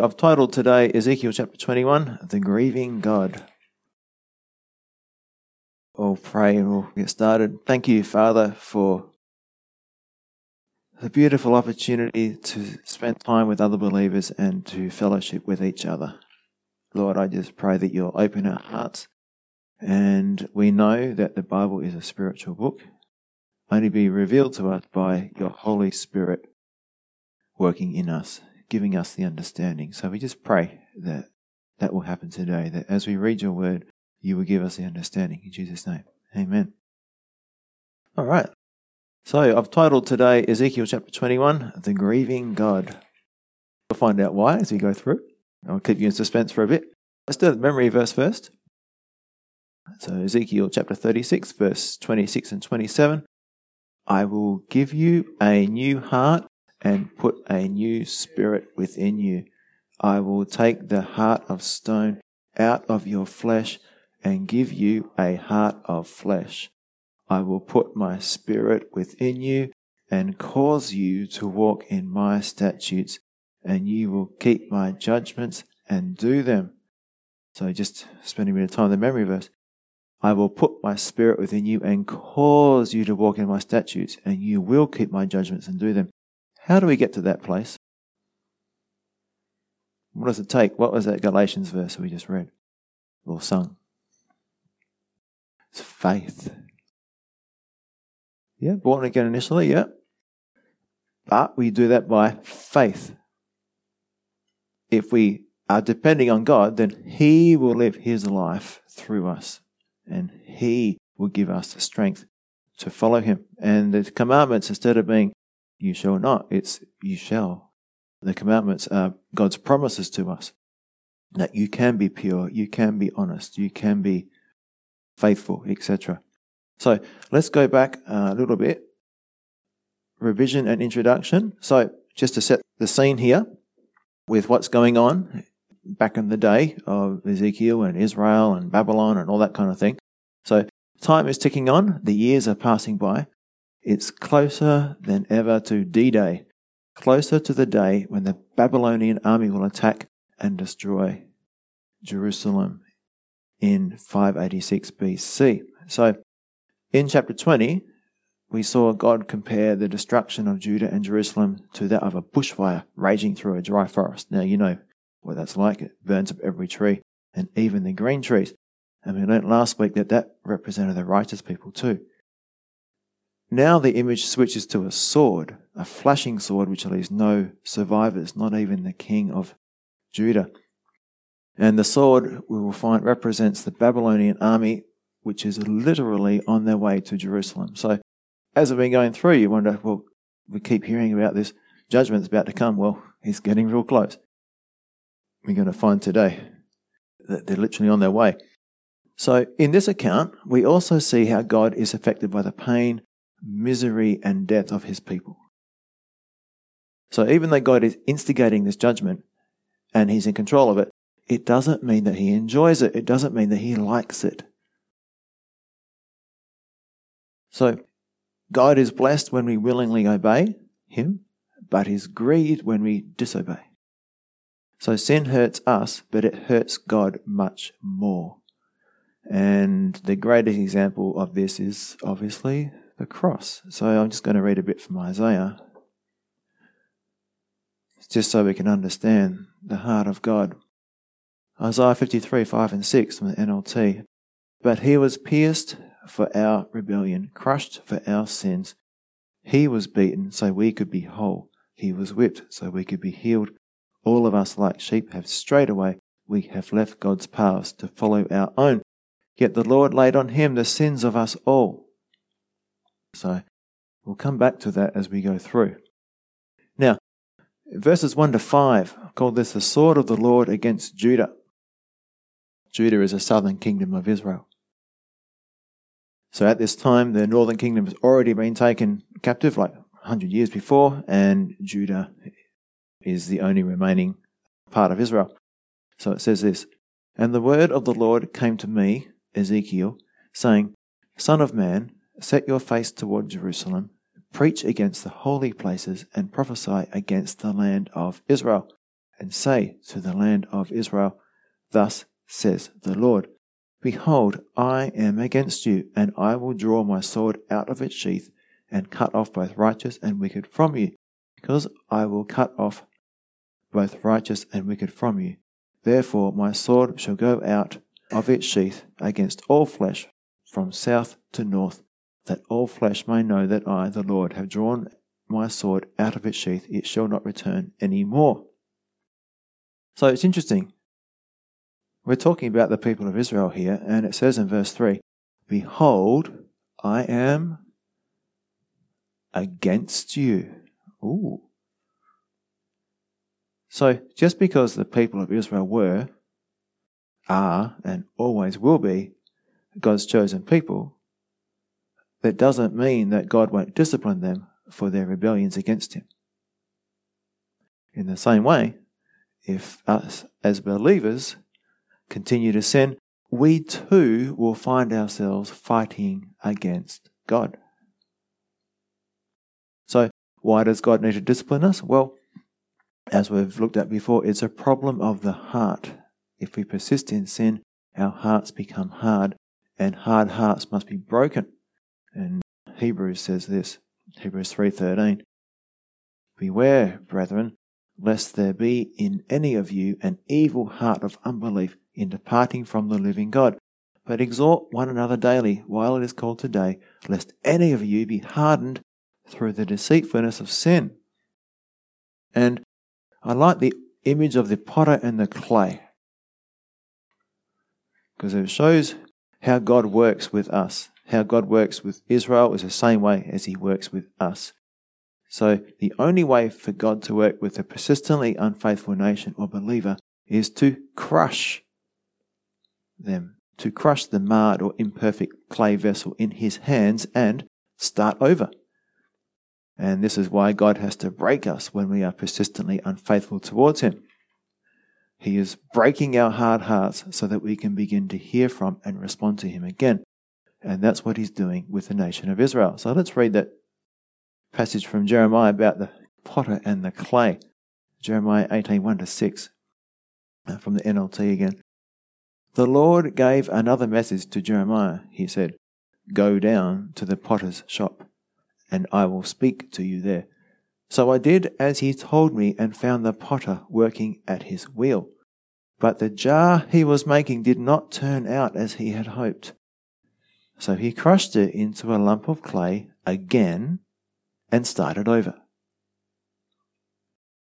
I've titled today Ezekiel chapter 21, The Grieving God. We'll pray and we'll get started. Thank you, Father, for the beautiful opportunity to spend time with other believers and to fellowship with each other. Lord, I just pray that you'll open our hearts. And we know that the Bible is a spiritual book, only be revealed to us by your Holy Spirit working in us giving us the understanding. So we just pray that that will happen today, that as we read your word, you will give us the understanding. In Jesus' name, amen. All right. So I've titled today Ezekiel chapter 21, The Grieving God. We'll find out why as we go through. I'll keep you in suspense for a bit. Let's do the memory verse first. So Ezekiel chapter 36, verse 26 and 27. I will give you a new heart and put a new spirit within you. I will take the heart of stone out of your flesh and give you a heart of flesh. I will put my spirit within you and cause you to walk in my statutes, and you will keep my judgments and do them. So, just spending a bit of time in the memory verse. I will put my spirit within you and cause you to walk in my statutes, and you will keep my judgments and do them. How do we get to that place? What does it take? What was that Galatians verse we just read or sung? It's faith. Yeah, born again initially, yeah. But we do that by faith. If we are depending on God, then He will live His life through us and He will give us the strength to follow Him. And the commandments, instead of being you shall not. It's you shall. The commandments are God's promises to us that you can be pure, you can be honest, you can be faithful, etc. So let's go back a little bit. Revision and introduction. So just to set the scene here with what's going on back in the day of Ezekiel and Israel and Babylon and all that kind of thing. So time is ticking on, the years are passing by, it's closer than ever to D Day, closer to the day when the Babylonian army will attack and destroy Jerusalem in 586 BC. So, in chapter 20, we saw God compare the destruction of Judah and Jerusalem to that of a bushfire raging through a dry forest. Now, you know what that's like. It burns up every tree and even the green trees. And we learned last week that that represented the righteous people too. Now the image switches to a sword, a flashing sword which leaves no survivors, not even the king of Judah. And the sword, we will find, represents the Babylonian army, which is literally on their way to Jerusalem. So, as we've been going through, you wonder, well, we keep hearing about this judgment that's about to come. Well, it's getting real close. We're going to find today that they're literally on their way. So, in this account, we also see how God is affected by the pain misery and death of his people. So even though God is instigating this judgment and he's in control of it, it doesn't mean that he enjoys it. It doesn't mean that he likes it. So God is blessed when we willingly obey him, but is grieved when we disobey. So sin hurts us, but it hurts God much more. And the greatest example of this is obviously the cross. So I'm just going to read a bit from Isaiah, just so we can understand the heart of God. Isaiah 53, 5 and 6 from the NLT. But he was pierced for our rebellion, crushed for our sins. He was beaten so we could be whole. He was whipped so we could be healed. All of us, like sheep, have strayed away. We have left God's paths to follow our own. Yet the Lord laid on him the sins of us all. So we'll come back to that as we go through. Now, verses 1 to 5, I call this the sword of the Lord against Judah. Judah is a southern kingdom of Israel. So at this time, the northern kingdom has already been taken captive, like 100 years before, and Judah is the only remaining part of Israel. So it says this And the word of the Lord came to me, Ezekiel, saying, Son of man, Set your face toward Jerusalem, preach against the holy places, and prophesy against the land of Israel. and say to the land of Israel, Thus says the Lord Behold, I am against you, and I will draw my sword out of its sheath, and cut off both righteous and wicked from you, because I will cut off both righteous and wicked from you. Therefore my sword shall go out of its sheath against all flesh, from south to north, that all flesh may know that I, the Lord, have drawn my sword out of its sheath, it shall not return any more. So it's interesting. We're talking about the people of Israel here, and it says in verse 3 Behold, I am against you. Ooh. So, just because the people of Israel were, are, and always will be God's chosen people, that doesn't mean that God won't discipline them for their rebellions against Him. In the same way, if us as believers continue to sin, we too will find ourselves fighting against God. So, why does God need to discipline us? Well, as we've looked at before, it's a problem of the heart. If we persist in sin, our hearts become hard, and hard hearts must be broken. And Hebrews says this, Hebrews 3:13. Beware, brethren, lest there be in any of you an evil heart of unbelief in departing from the living God. But exhort one another daily while it is called today, lest any of you be hardened through the deceitfulness of sin. And I like the image of the potter and the clay because it shows how God works with us. How God works with Israel is the same way as He works with us. So, the only way for God to work with a persistently unfaithful nation or believer is to crush them, to crush the marred or imperfect clay vessel in His hands and start over. And this is why God has to break us when we are persistently unfaithful towards Him. He is breaking our hard hearts so that we can begin to hear from and respond to Him again. And that's what He's doing with the nation of Israel. So let's read that passage from Jeremiah about the potter and the clay. Jeremiah 18 1 to 6. Uh, from the NLT again. The Lord gave another message to Jeremiah. He said, Go down to the potter's shop and I will speak to you there. So I did as he told me and found the potter working at his wheel. But the jar he was making did not turn out as he had hoped. So he crushed it into a lump of clay again and started over.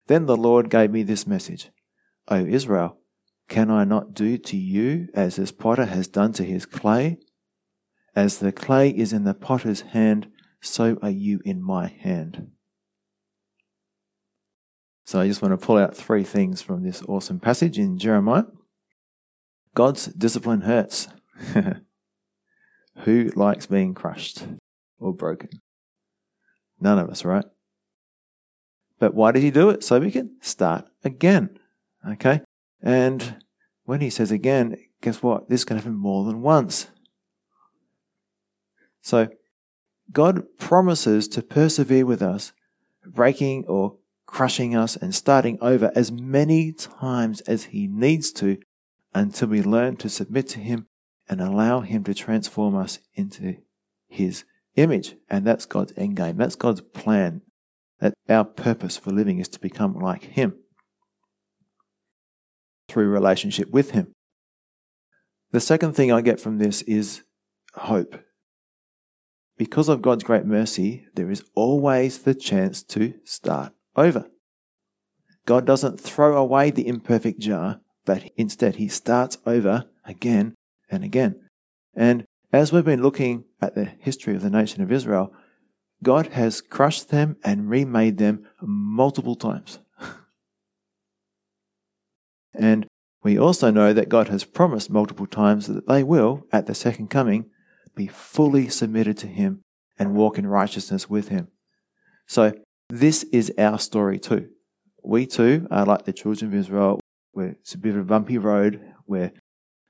Then the Lord gave me this message O Israel, can I not do to you as this potter has done to his clay? As the clay is in the potter's hand, so are you in my hand. So I just want to pull out three things from this awesome passage in Jeremiah. God's discipline hurts. Who likes being crushed or broken? None of us, right? But why did he do it? So we can start again. Okay? And when he says again, guess what? This can happen more than once. So God promises to persevere with us, breaking or crushing us and starting over as many times as He needs to until we learn to submit to Him and allow Him to transform us into His image. And that's God's end game. That's God's plan. That our purpose for living is to become like Him through relationship with Him. The second thing I get from this is hope because of God's great mercy, there is always the chance to start over. God doesn't throw away the imperfect jar, but instead he starts over again and again. And as we've been looking at the history of the nation of Israel, God has crushed them and remade them multiple times. and we also know that God has promised multiple times that they will, at the second coming, be fully submitted to Him and walk in righteousness with Him. So, this is our story too. We too are like the children of Israel. We're, it's a bit of a bumpy road. We're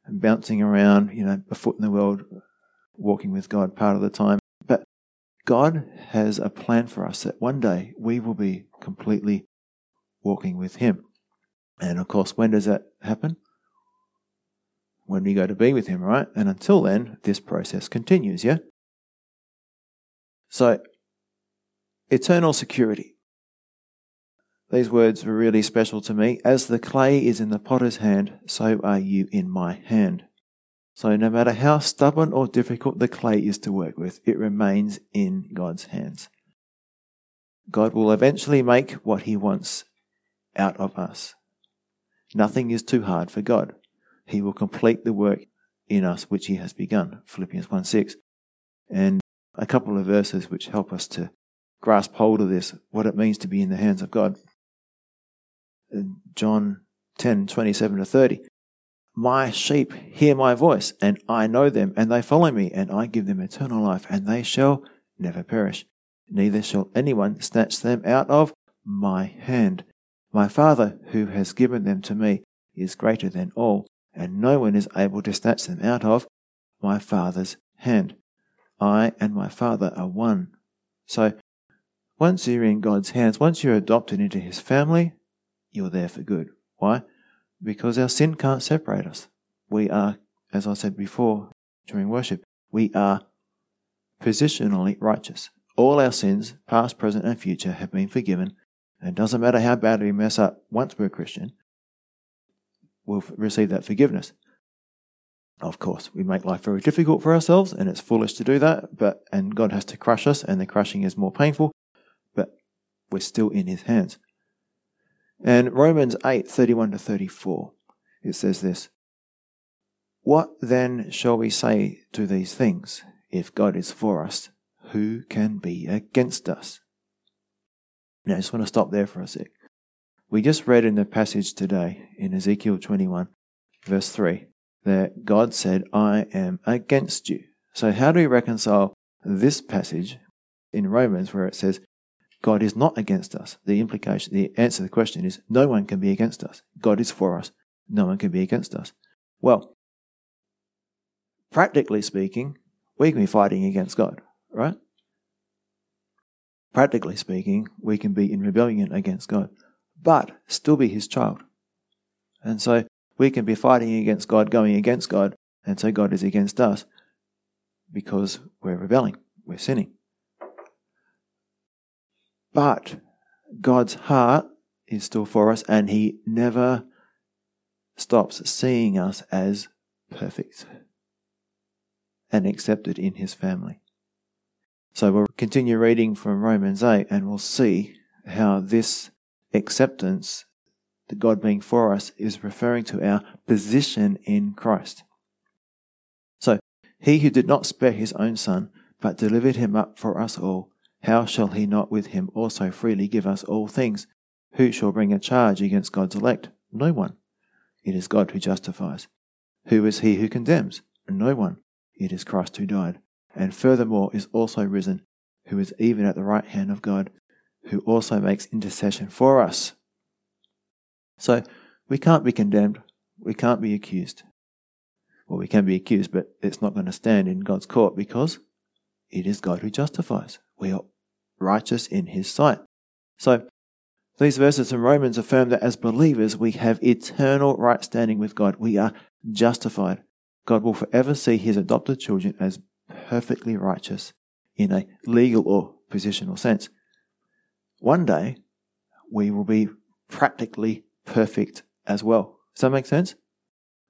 bouncing around, you know, a foot in the world, walking with God part of the time. But God has a plan for us that one day we will be completely walking with Him. And of course, when does that happen? When we go to be with Him, right? And until then, this process continues, yeah? So, eternal security. These words were really special to me. As the clay is in the potter's hand, so are you in my hand. So, no matter how stubborn or difficult the clay is to work with, it remains in God's hands. God will eventually make what He wants out of us. Nothing is too hard for God. He will complete the work in us which He has begun. Philippians 1 6. And a couple of verses which help us to grasp hold of this, what it means to be in the hands of God. John 10 27 to 30. My sheep hear my voice, and I know them, and they follow me, and I give them eternal life, and they shall never perish. Neither shall anyone snatch them out of my hand. My Father, who has given them to me, is greater than all, and no one is able to snatch them out of my Father's hand. I and my Father are one. So, once you're in God's hands, once you're adopted into His family, you're there for good. Why? Because our sin can't separate us. We are, as I said before during worship, we are positionally righteous. All our sins, past, present, and future, have been forgiven. And it doesn't matter how bad we mess up once we're a Christian, we'll receive that forgiveness. Of course, we make life very difficult for ourselves, and it's foolish to do that. But and God has to crush us, and the crushing is more painful. But we're still in His hands. And Romans eight thirty one to thirty four, it says this: What then shall we say to these things? If God is for us, who can be against us? Now, I just want to stop there for a sec. We just read in the passage today in Ezekiel 21, verse 3 that God said, I am against you. So, how do we reconcile this passage in Romans where it says, God is not against us? The implication, the answer to the question is, no one can be against us. God is for us. No one can be against us. Well, practically speaking, we can be fighting against God, right? Practically speaking, we can be in rebellion against God, but still be His child. And so we can be fighting against God, going against God, and so God is against us because we're rebelling, we're sinning. But God's heart is still for us, and He never stops seeing us as perfect and accepted in His family. So we'll continue reading from Romans 8 and we'll see how this acceptance the God being for us is referring to our position in Christ. So, he who did not spare his own son, but delivered him up for us all, how shall he not with him also freely give us all things? Who shall bring a charge against God's elect? No one. It is God who justifies. Who is he who condemns? No one. It is Christ who died, and furthermore is also risen, who is even at the right hand of God, who also makes intercession for us. So we can't be condemned. We can't be accused. Well, we can be accused, but it's not going to stand in God's court because it is God who justifies. We are righteous in His sight. So these verses from Romans affirm that as believers, we have eternal right standing with God. We are justified. God will forever see His adopted children as perfectly righteous in a legal or positional sense. One day, we will be practically perfect as well. Does that make sense?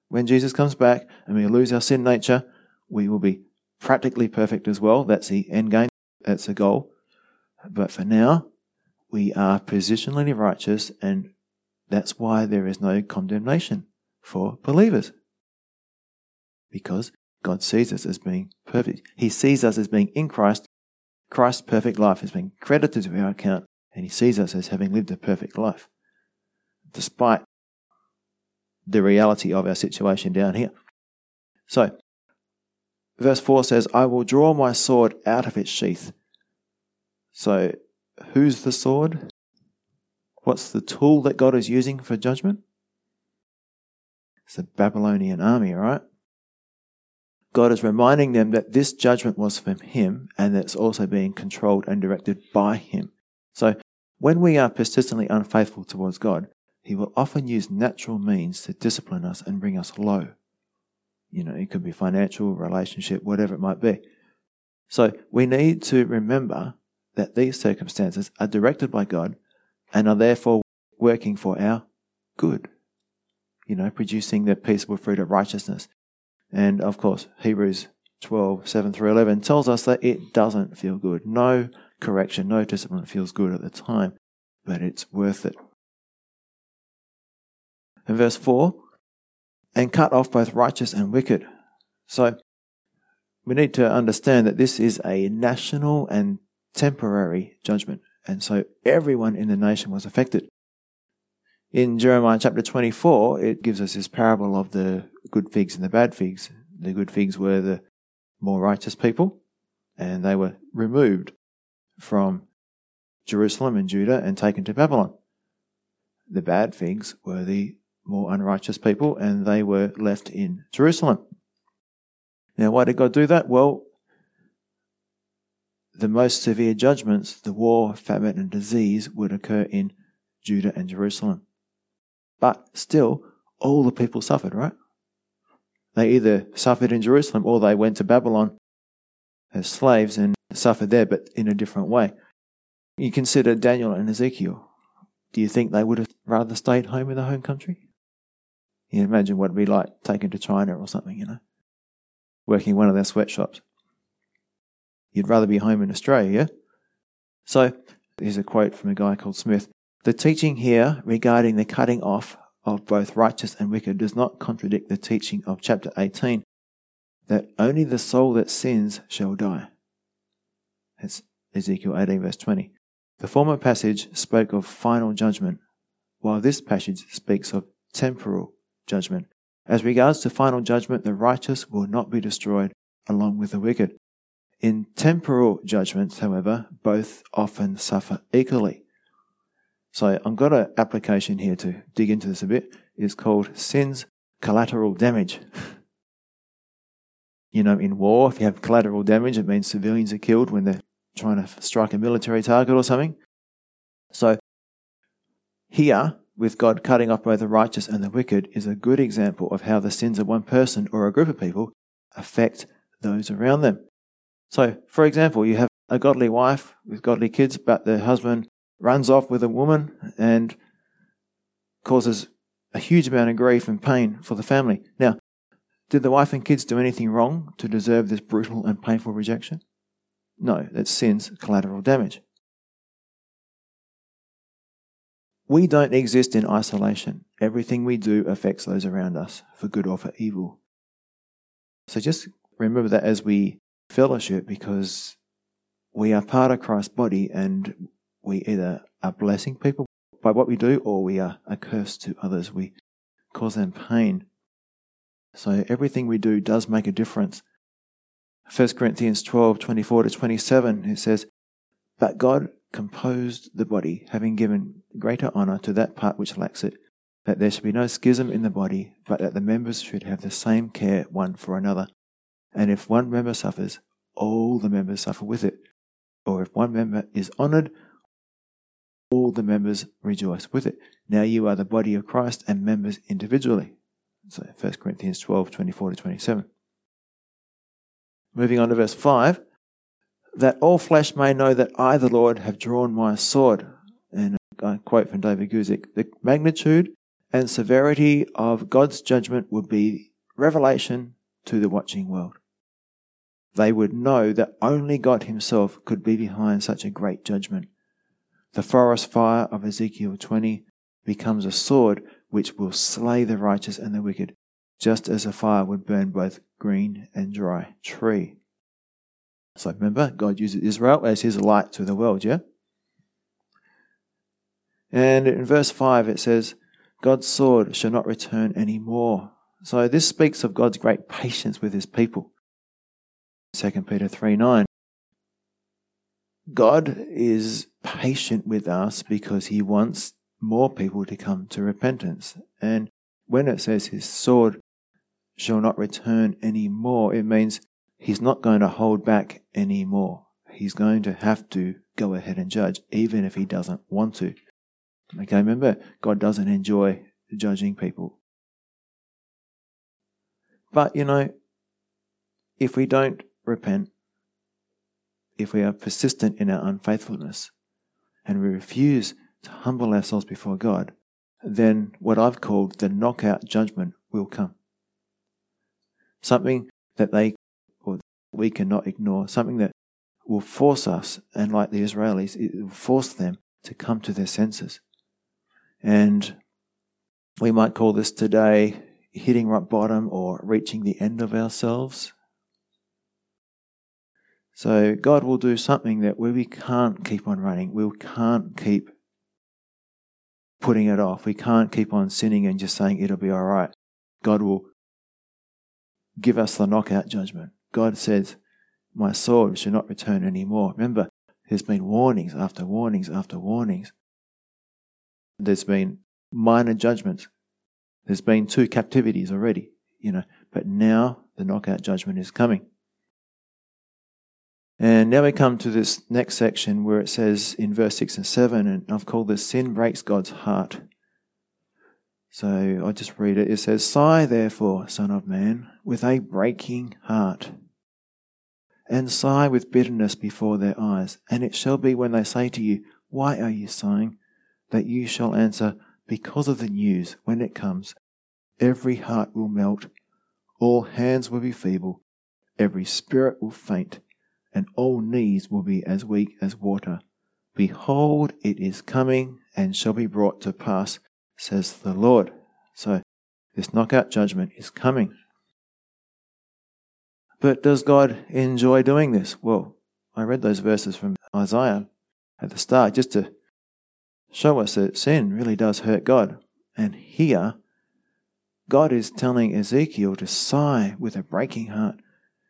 When Jesus comes back and we lose our sin nature, we will be practically perfect as well. That's the end game. That's the goal. But for now, we are positionally righteous, and that's why there is no condemnation for believers. Because God sees us as being perfect. He sees us as being in Christ. Christ's perfect life has been credited to our account, and He sees us as having lived a perfect life despite the reality of our situation down here. So, verse 4 says, I will draw my sword out of its sheath. So, who's the sword? What's the tool that God is using for judgment? It's the Babylonian army, right? God is reminding them that this judgment was from Him and that it's also being controlled and directed by Him. So, when we are persistently unfaithful towards God, he will often use natural means to discipline us and bring us low. You know, it could be financial, relationship, whatever it might be. So we need to remember that these circumstances are directed by God and are therefore working for our good. You know, producing the peaceable fruit of righteousness. And of course, Hebrews 12, 7 through 11 tells us that it doesn't feel good. No correction, no discipline feels good at the time, but it's worth it. In verse 4, and cut off both righteous and wicked. So, we need to understand that this is a national and temporary judgment. And so everyone in the nation was affected. In Jeremiah chapter 24, it gives us this parable of the good figs and the bad figs. The good figs were the more righteous people, and they were removed from Jerusalem and Judah and taken to Babylon. The bad figs were the more unrighteous people, and they were left in Jerusalem. Now, why did God do that? Well, the most severe judgments, the war, famine, and disease, would occur in Judah and Jerusalem. But still, all the people suffered, right? They either suffered in Jerusalem or they went to Babylon as slaves and suffered there, but in a different way. You consider Daniel and Ezekiel. Do you think they would have rather stayed home in the home country? You imagine what it'd be like taken to China or something, you know, working in one of their sweatshops. You'd rather be home in Australia? So, here's a quote from a guy called Smith. The teaching here regarding the cutting off of both righteous and wicked does not contradict the teaching of chapter 18 that only the soul that sins shall die. That's Ezekiel 18, verse 20. The former passage spoke of final judgment, while this passage speaks of temporal judgment. As regards to final judgment, the righteous will not be destroyed along with the wicked. In temporal judgments, however, both often suffer equally. So I've got an application here to dig into this a bit. It's called sin's collateral damage. you know, in war, if you have collateral damage, it means civilians are killed when they're trying to strike a military target or something. So here, with God cutting off both the righteous and the wicked, is a good example of how the sins of one person or a group of people affect those around them. So, for example, you have a godly wife with godly kids, but the husband runs off with a woman and causes a huge amount of grief and pain for the family. Now, did the wife and kids do anything wrong to deserve this brutal and painful rejection? No, that's sin's collateral damage. We don't exist in isolation. Everything we do affects those around us, for good or for evil. So just remember that as we fellowship because we are part of Christ's body and we either are blessing people by what we do or we are a curse to others. We cause them pain. So everything we do does make a difference. 1 Corinthians 12 24 to 27, it says, But God composed the body, having given greater honour to that part which lacks it, that there should be no schism in the body, but that the members should have the same care one for another. And if one member suffers, all the members suffer with it. Or if one member is honored, all the members rejoice with it. Now you are the body of Christ and members individually. So 1 Corinthians 12, 24 to 27. Moving on to verse 5 that all flesh may know that I, the Lord, have drawn my sword. And I quote from David Guzik the magnitude and severity of God's judgment would be revelation to the watching world they would know that only God Himself could be behind such a great judgment. The forest fire of Ezekiel 20 becomes a sword which will slay the righteous and the wicked, just as a fire would burn both green and dry tree. So remember, God uses Israel as His light to the world, yeah? And in verse 5 it says, God's sword shall not return any more. So this speaks of God's great patience with His people. 2 Peter 3 9. God is patient with us because he wants more people to come to repentance. And when it says his sword shall not return any more, it means he's not going to hold back any more. He's going to have to go ahead and judge, even if he doesn't want to. Okay, remember, God doesn't enjoy judging people. But, you know, if we don't repent, if we are persistent in our unfaithfulness, and we refuse to humble ourselves before God, then what I've called the knockout judgment will come. Something that they or we cannot ignore, something that will force us, and like the Israelis, it will force them to come to their senses. And we might call this today hitting rock bottom or reaching the end of ourselves. So God will do something that we can't keep on running. We can't keep putting it off. We can't keep on sinning and just saying it'll be all right. God will give us the knockout judgment. God says, My sword shall not return anymore. Remember, there's been warnings after warnings after warnings. There's been minor judgments. There's been two captivities already, you know, but now the knockout judgment is coming. And now we come to this next section where it says in verse 6 and 7, and I've called this Sin Breaks God's Heart. So I'll just read it. It says, Sigh therefore, Son of Man, with a breaking heart, and sigh with bitterness before their eyes. And it shall be when they say to you, Why are you sighing? that you shall answer, Because of the news, when it comes, every heart will melt, all hands will be feeble, every spirit will faint and all knees will be as weak as water. Behold, it is coming and shall be brought to pass, says the Lord. So, this knockout judgment is coming. But does God enjoy doing this? Well, I read those verses from Isaiah at the start just to show us that sin really does hurt God. And here, God is telling Ezekiel to sigh with a breaking heart.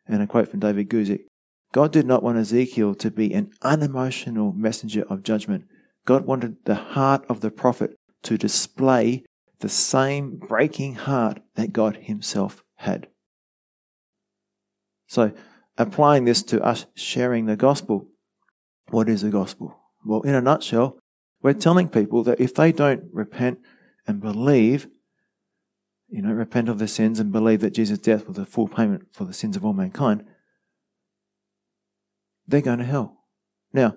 And a quote from David Guzik God did not want Ezekiel to be an unemotional messenger of judgment. God wanted the heart of the prophet to display the same breaking heart that God Himself had. So, applying this to us sharing the gospel, what is the gospel? Well, in a nutshell, we're telling people that if they don't repent and believe, you know, repent of their sins and believe that Jesus' death was a full payment for the sins of all mankind, they're going to hell. Now,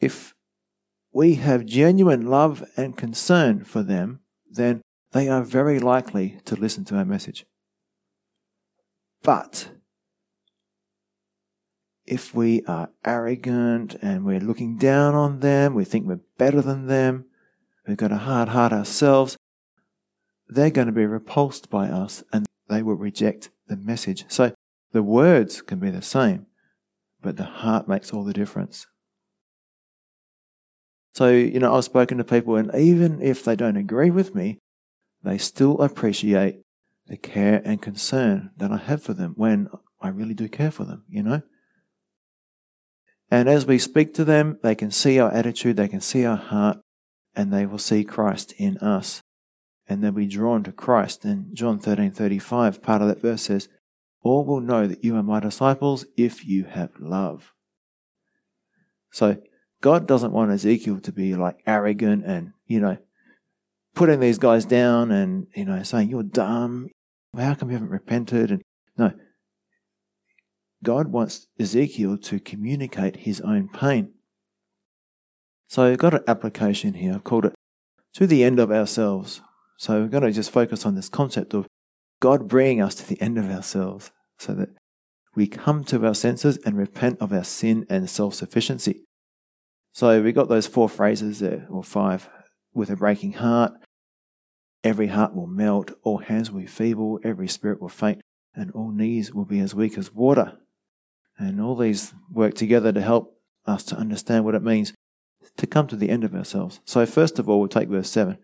if we have genuine love and concern for them, then they are very likely to listen to our message. But if we are arrogant and we're looking down on them, we think we're better than them, we've got a hard heart ourselves, they're going to be repulsed by us and they will reject the message. So the words can be the same, but the heart makes all the difference. So, you know, I've spoken to people, and even if they don't agree with me, they still appreciate the care and concern that I have for them when I really do care for them, you know? And as we speak to them, they can see our attitude, they can see our heart, and they will see Christ in us. And they'll be drawn to Christ. And John 13 35, part of that verse says, all will know that you are my disciples if you have love. So, God doesn't want Ezekiel to be like arrogant and, you know, putting these guys down and, you know, saying, you're dumb. How come you haven't repented? And no. God wants Ezekiel to communicate his own pain. So I've got an application here. I've called it to the end of ourselves. So we're going to just focus on this concept of God bringing us to the end of ourselves so that we come to our senses and repent of our sin and self sufficiency. So we got those four phrases there, or five. With a breaking heart, every heart will melt, all hands will be feeble, every spirit will faint, and all knees will be as weak as water. And all these work together to help us to understand what it means to come to the end of ourselves. So, first of all, we'll take verse 7.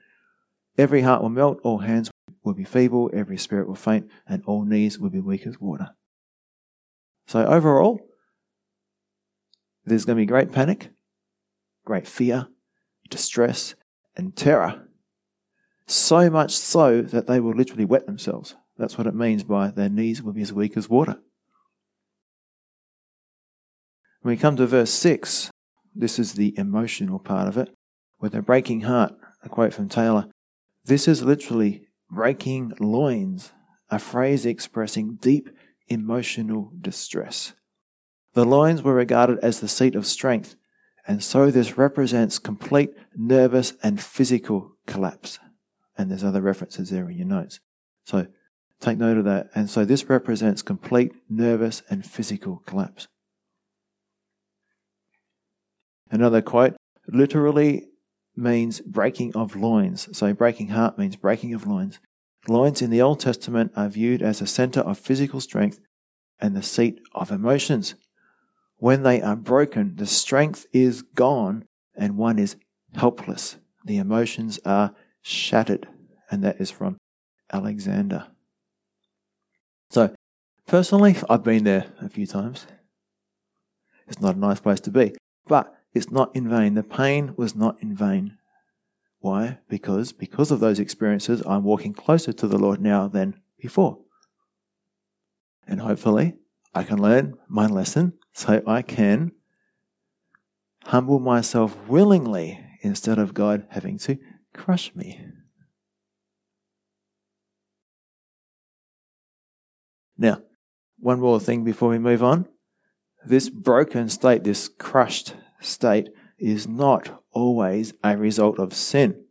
Every heart will melt, all hands will be feeble, every spirit will faint, and all knees will be weak as water. So, overall, there's going to be great panic, great fear, distress, and terror. So much so that they will literally wet themselves. That's what it means by their knees will be as weak as water. When we come to verse 6, this is the emotional part of it. with a breaking heart, a quote from Taylor. This is literally breaking loins, a phrase expressing deep emotional distress. The loins were regarded as the seat of strength, and so this represents complete nervous and physical collapse. And there's other references there in your notes. So take note of that. And so this represents complete nervous and physical collapse. Another quote literally means breaking of loins. So breaking heart means breaking of loins. Loins in the Old Testament are viewed as a center of physical strength and the seat of emotions. When they are broken, the strength is gone and one is helpless. The emotions are shattered. And that is from Alexander. So, personally, I've been there a few times. It's not a nice place to be, but it's not in vain. The pain was not in vain. Why? Because because of those experiences, I'm walking closer to the Lord now than before. And hopefully, I can learn my lesson so I can humble myself willingly instead of God having to crush me. Now, one more thing before we move on. This broken state, this crushed state, is not always a result of sin.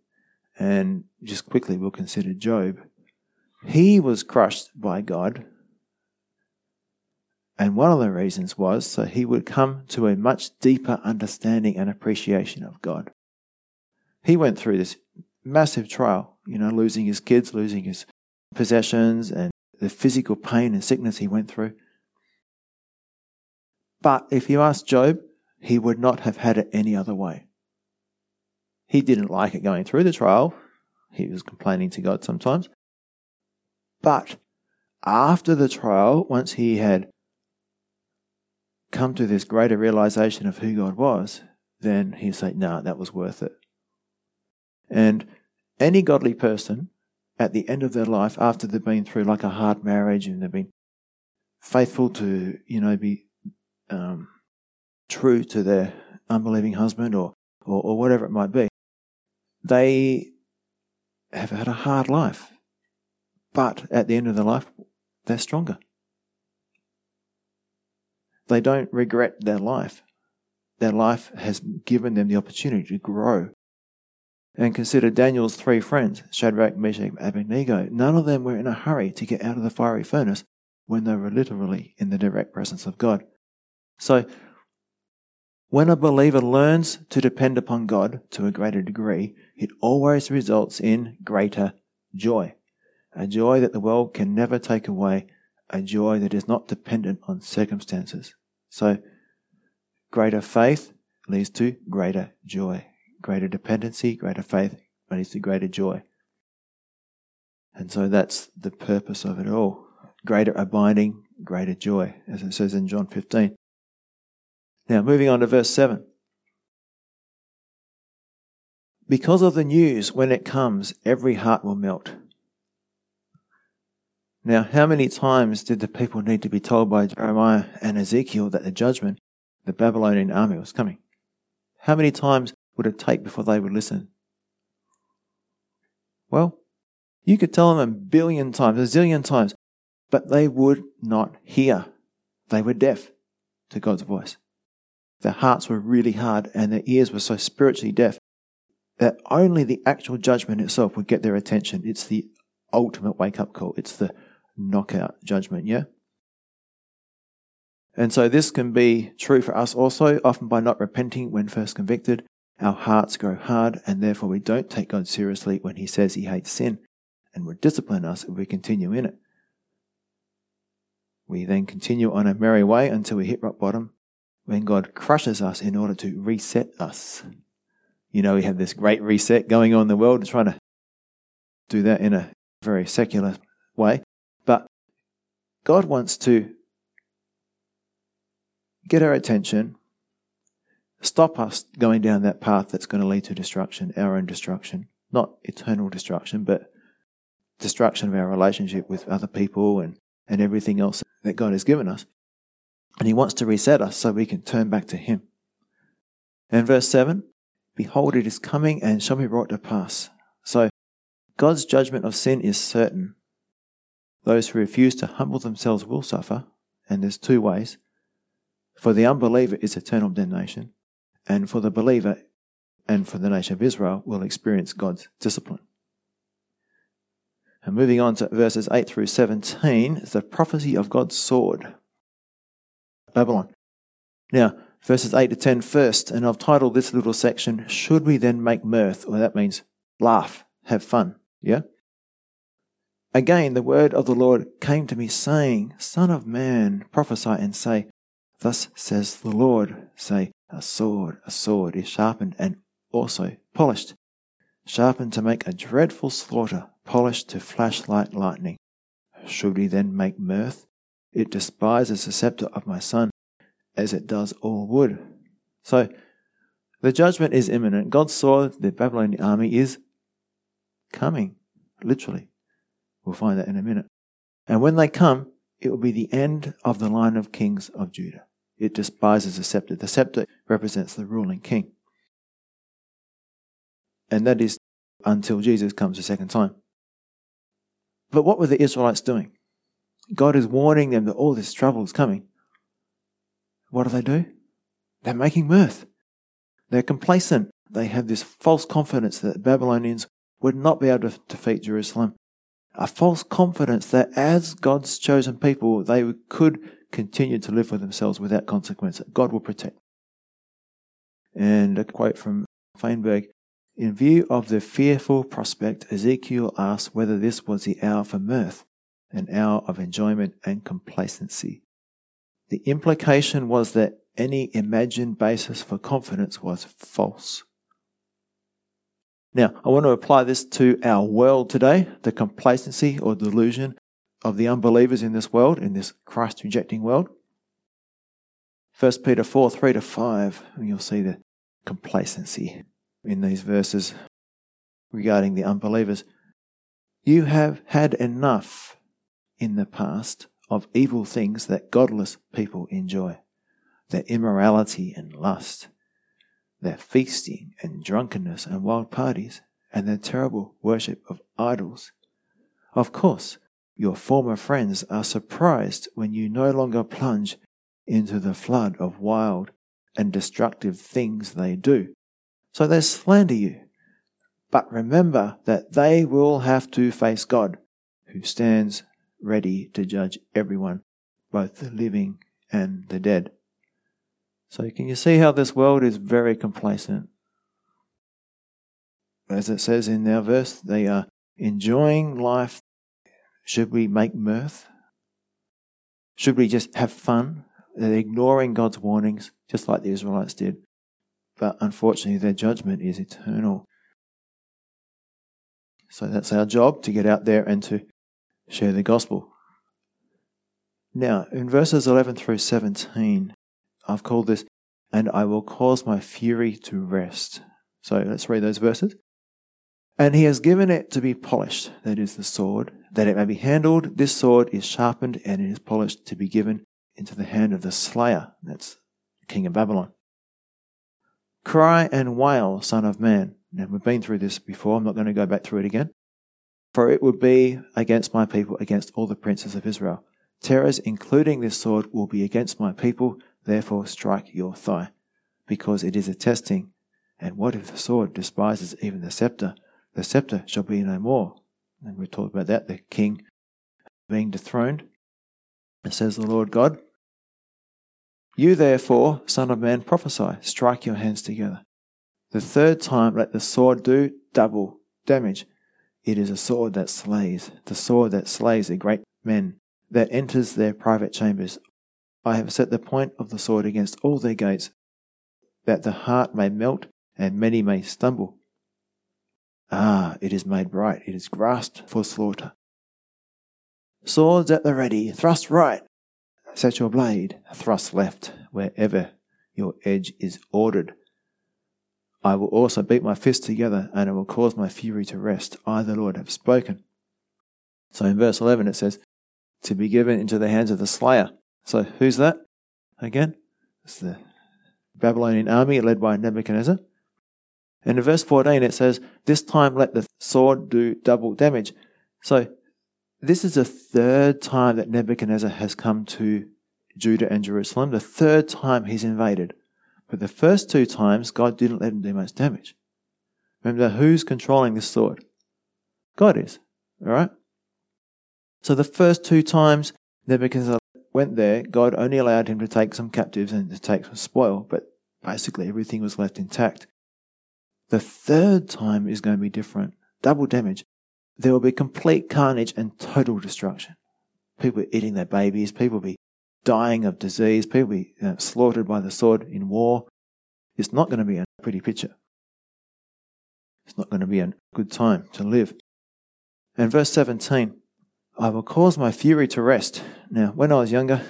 And just quickly, we'll consider Job. He was crushed by God. And one of the reasons was so he would come to a much deeper understanding and appreciation of God. He went through this massive trial, you know, losing his kids, losing his possessions, and the physical pain and sickness he went through. But if you ask Job, he would not have had it any other way. He didn't like it going through the trial. He was complaining to God sometimes. But after the trial, once he had come to this greater realization of who God was, then he'd say, No, that was worth it. And any godly person at the end of their life, after they've been through like a hard marriage and they've been faithful to, you know, be um, true to their unbelieving husband or, or, or whatever it might be, they have had a hard life. But at the end of their life, they're stronger. They don't regret their life. Their life has given them the opportunity to grow and consider Daniel's three friends, Shadrach, Meshach, and Abednego. None of them were in a hurry to get out of the fiery furnace when they were literally in the direct presence of God. So, when a believer learns to depend upon God to a greater degree, it always results in greater joy. A joy that the world can never take away, a joy that is not dependent on circumstances. So, greater faith leads to greater joy greater dependency, greater faith leads to greater joy. And so that's the purpose of it all. Greater abiding, greater joy, as it says in John 15. Now, moving on to verse 7. Because of the news, when it comes, every heart will melt. Now, how many times did the people need to be told by Jeremiah and Ezekiel that the judgment, the Babylonian army, was coming? How many times would it take before they would listen? Well, you could tell them a billion times, a zillion times, but they would not hear. They were deaf to God's voice. Their hearts were really hard and their ears were so spiritually deaf that only the actual judgment itself would get their attention. It's the ultimate wake up call. It's the knockout judgment, yeah? And so this can be true for us also, often by not repenting when first convicted, our hearts grow hard, and therefore we don't take God seriously when He says He hates sin and would discipline us if we continue in it. We then continue on a merry way until we hit rock bottom when God crushes us in order to reset us. You know, we have this great reset going on in the world, and trying to do that in a very secular way. But God wants to get our attention stop us going down that path that's going to lead to destruction, our own destruction. Not eternal destruction, but destruction of our relationship with other people and, and everything else that God has given us. And He wants to reset us so we can turn back to Him. And verse 7 Behold, it is coming and shall be brought to pass. So, God's judgment of sin is certain. Those who refuse to humble themselves will suffer, and there's two ways. For the unbeliever is eternal damnation, and for the believer and for the nation of Israel will experience God's discipline. And moving on to verses 8 through 17 is the prophecy of God's sword. Babylon. Now, verses 8 to 10 first, and I've titled this little section, Should We Then Make Mirth? Or that means laugh, have fun. Yeah? Again, the word of the Lord came to me, saying, Son of man, prophesy and say, Thus says the Lord, say, A sword, a sword is sharpened and also polished, sharpened to make a dreadful slaughter, polished to flash like lightning. Should we then make mirth? It despises the scepter of my son, as it does all wood. So, the judgment is imminent. God saw the Babylonian army is coming, literally. We'll find that in a minute. And when they come, it will be the end of the line of kings of Judah. It despises the scepter. The scepter represents the ruling king. And that is until Jesus comes a second time. But what were the Israelites doing? God is warning them that all this trouble is coming. What do they do? They're making mirth. They're complacent. They have this false confidence that the Babylonians would not be able to defeat Jerusalem. A false confidence that as God's chosen people, they could continue to live for themselves without consequence. God will protect. And a quote from Feinberg In view of the fearful prospect, Ezekiel asked whether this was the hour for mirth, an hour of enjoyment and complacency. The implication was that any imagined basis for confidence was false. Now, I want to apply this to our world today, the complacency or delusion of the unbelievers in this world, in this Christ rejecting world. 1 Peter 4 3 to 5, and you'll see the complacency in these verses regarding the unbelievers. You have had enough in the past of evil things that godless people enjoy their immorality and lust their feasting and drunkenness and wild parties, and their terrible worship of idols. Of course, your former friends are surprised when you no longer plunge into the flood of wild and destructive things they do. So they slander you. But remember that they will have to face God, who stands ready to judge everyone, both the living and the dead. So, can you see how this world is very complacent? As it says in our verse, they are enjoying life. Should we make mirth? Should we just have fun? They're ignoring God's warnings, just like the Israelites did. But unfortunately, their judgment is eternal. So that's our job to get out there and to share the gospel. Now, in verses 11 through 17, I've called this, and I will cause my fury to rest. So let's read those verses. And he has given it to be polished, that is the sword, that it may be handled. This sword is sharpened and it is polished to be given into the hand of the slayer, that's king of Babylon. Cry and wail, son of man. Now we've been through this before, I'm not going to go back through it again. For it would be against my people, against all the princes of Israel. Terrors, including this sword, will be against my people, Therefore, strike your thigh, because it is a testing. And what if the sword despises even the scepter? The scepter shall be no more. And we talked about that, the king being dethroned. It says the Lord God. You therefore, son of man, prophesy, strike your hands together. The third time let the sword do double damage. It is a sword that slays, the sword that slays the great men, that enters their private chambers. I have set the point of the sword against all their gates, that the heart may melt and many may stumble. Ah, it is made bright, it is grasped for slaughter. Swords at the ready, thrust right, set your blade, thrust left, wherever your edge is ordered. I will also beat my fists together, and I will cause my fury to rest. I, the Lord, have spoken. So in verse 11 it says, To be given into the hands of the slayer. So who's that? Again, it's the Babylonian army led by Nebuchadnezzar. And in verse 14 it says, This time let the sword do double damage. So this is the third time that Nebuchadnezzar has come to Judah and Jerusalem, the third time he's invaded. But the first two times, God didn't let him do much damage. Remember, who's controlling this sword? God is. All right? So the first two times Nebuchadnezzar went there, God only allowed him to take some captives and to take some spoil, but basically everything was left intact. The third time is going to be different. Double damage. There will be complete carnage and total destruction. People eating their babies, people will be dying of disease, people be know, slaughtered by the sword in war. It's not going to be a pretty picture. It's not going to be a good time to live. And verse 17, I will cause my fury to rest. Now, when I was younger,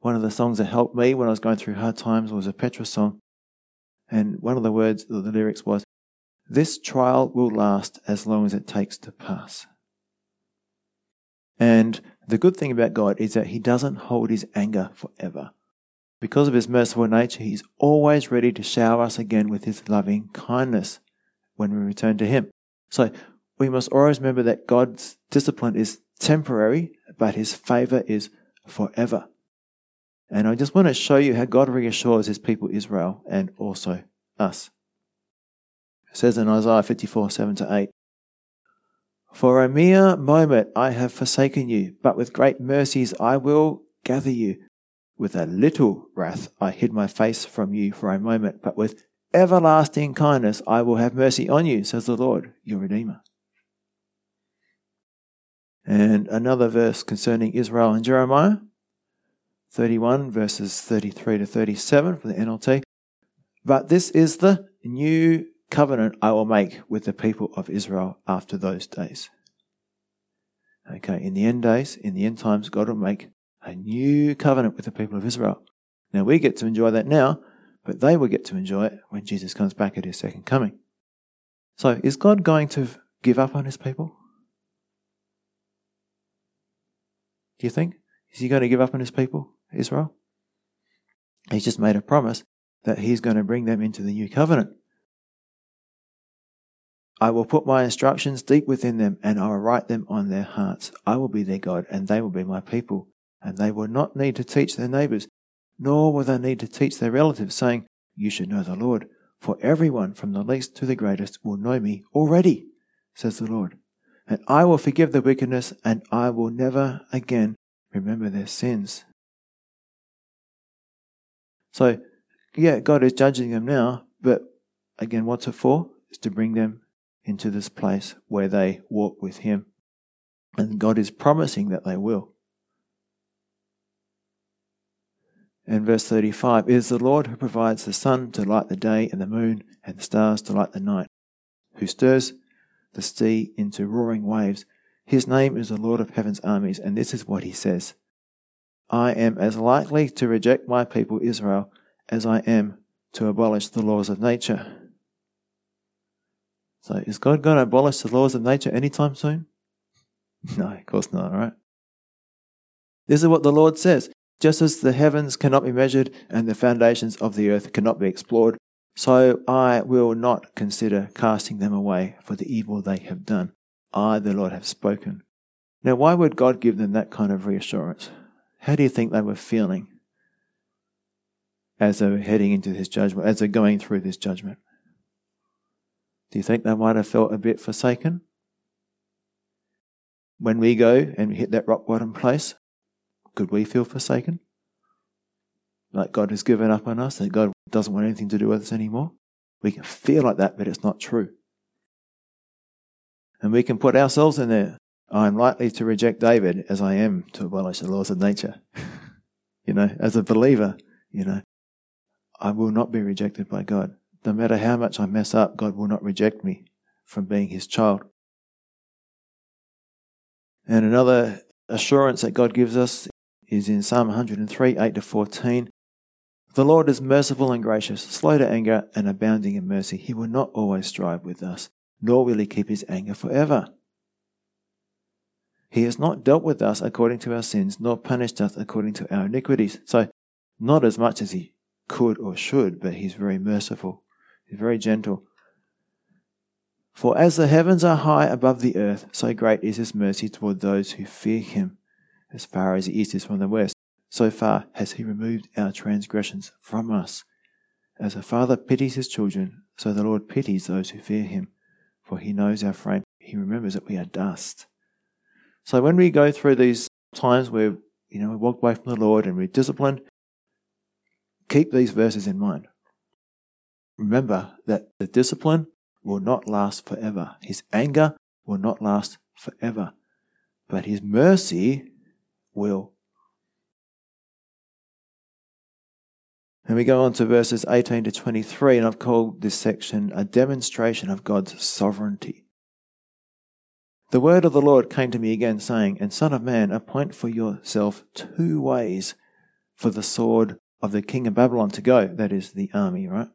one of the songs that helped me when I was going through hard times was a Petra song. And one of the words, the lyrics was, This trial will last as long as it takes to pass. And the good thing about God is that He doesn't hold His anger forever. Because of His merciful nature, He's always ready to shower us again with His loving kindness when we return to Him. So we must always remember that God's discipline is temporary, but His favor is forever. And I just want to show you how God reassures His people Israel and also us. It says in Isaiah 54 7 to 8, For a mere moment I have forsaken you, but with great mercies I will gather you. With a little wrath I hid my face from you for a moment, but with everlasting kindness I will have mercy on you, says the Lord, your Redeemer. And another verse concerning Israel and Jeremiah 31, verses 33 to 37 from the NLT. But this is the new covenant I will make with the people of Israel after those days. Okay, in the end days, in the end times, God will make a new covenant with the people of Israel. Now we get to enjoy that now, but they will get to enjoy it when Jesus comes back at his second coming. So is God going to give up on his people? Do you think? Is he going to give up on his people, Israel? He's just made a promise that he's going to bring them into the new covenant. I will put my instructions deep within them, and I will write them on their hearts. I will be their God, and they will be my people. And they will not need to teach their neighbors, nor will they need to teach their relatives, saying, You should know the Lord. For everyone, from the least to the greatest, will know me already, says the Lord. And I will forgive the wickedness, and I will never again remember their sins. So, yeah, God is judging them now, but again, what's it for? It's to bring them into this place where they walk with Him. And God is promising that they will. In verse 35, it is the Lord who provides the sun to light the day and the moon and the stars to light the night, who stirs the sea into roaring waves. His name is the Lord of heaven's armies, and this is what he says I am as likely to reject my people Israel as I am to abolish the laws of nature. So, is God going to abolish the laws of nature anytime soon? No, of course not, right? This is what the Lord says. Just as the heavens cannot be measured and the foundations of the earth cannot be explored, so I will not consider casting them away for the evil they have done. I, the Lord, have spoken. Now, why would God give them that kind of reassurance? How do you think they were feeling as they were heading into this judgment, as they're going through this judgment? Do you think they might have felt a bit forsaken? When we go and hit that rock bottom place, could we feel forsaken? Like God has given up on us, that God doesn't want anything to do with us anymore? We can feel like that, but it's not true. And we can put ourselves in there. I'm likely to reject David as I am to abolish the laws of nature. you know, as a believer, you know, I will not be rejected by God. No matter how much I mess up, God will not reject me from being his child. And another assurance that God gives us is in Psalm 103 8 to 14. The Lord is merciful and gracious, slow to anger, and abounding in mercy. He will not always strive with us, nor will he keep his anger forever. He has not dealt with us according to our sins, nor punished us according to our iniquities. So, not as much as he could or should, but he's very merciful. He's very gentle. For as the heavens are high above the earth, so great is his mercy toward those who fear him. As far as the east is from the west, so far has he removed our transgressions from us. As a father pities his children, so the Lord pities those who fear him. For he knows our frame, he remembers that we are dust. So when we go through these times where you know we walk away from the Lord and we're disciplined, keep these verses in mind. Remember that the discipline will not last forever. His anger will not last forever. But his mercy will. And we go on to verses 18 to 23, and I've called this section a demonstration of God's sovereignty. The word of the Lord came to me again, saying, And Son of man, appoint for yourself two ways for the sword of the king of Babylon to go, that is, the army, right?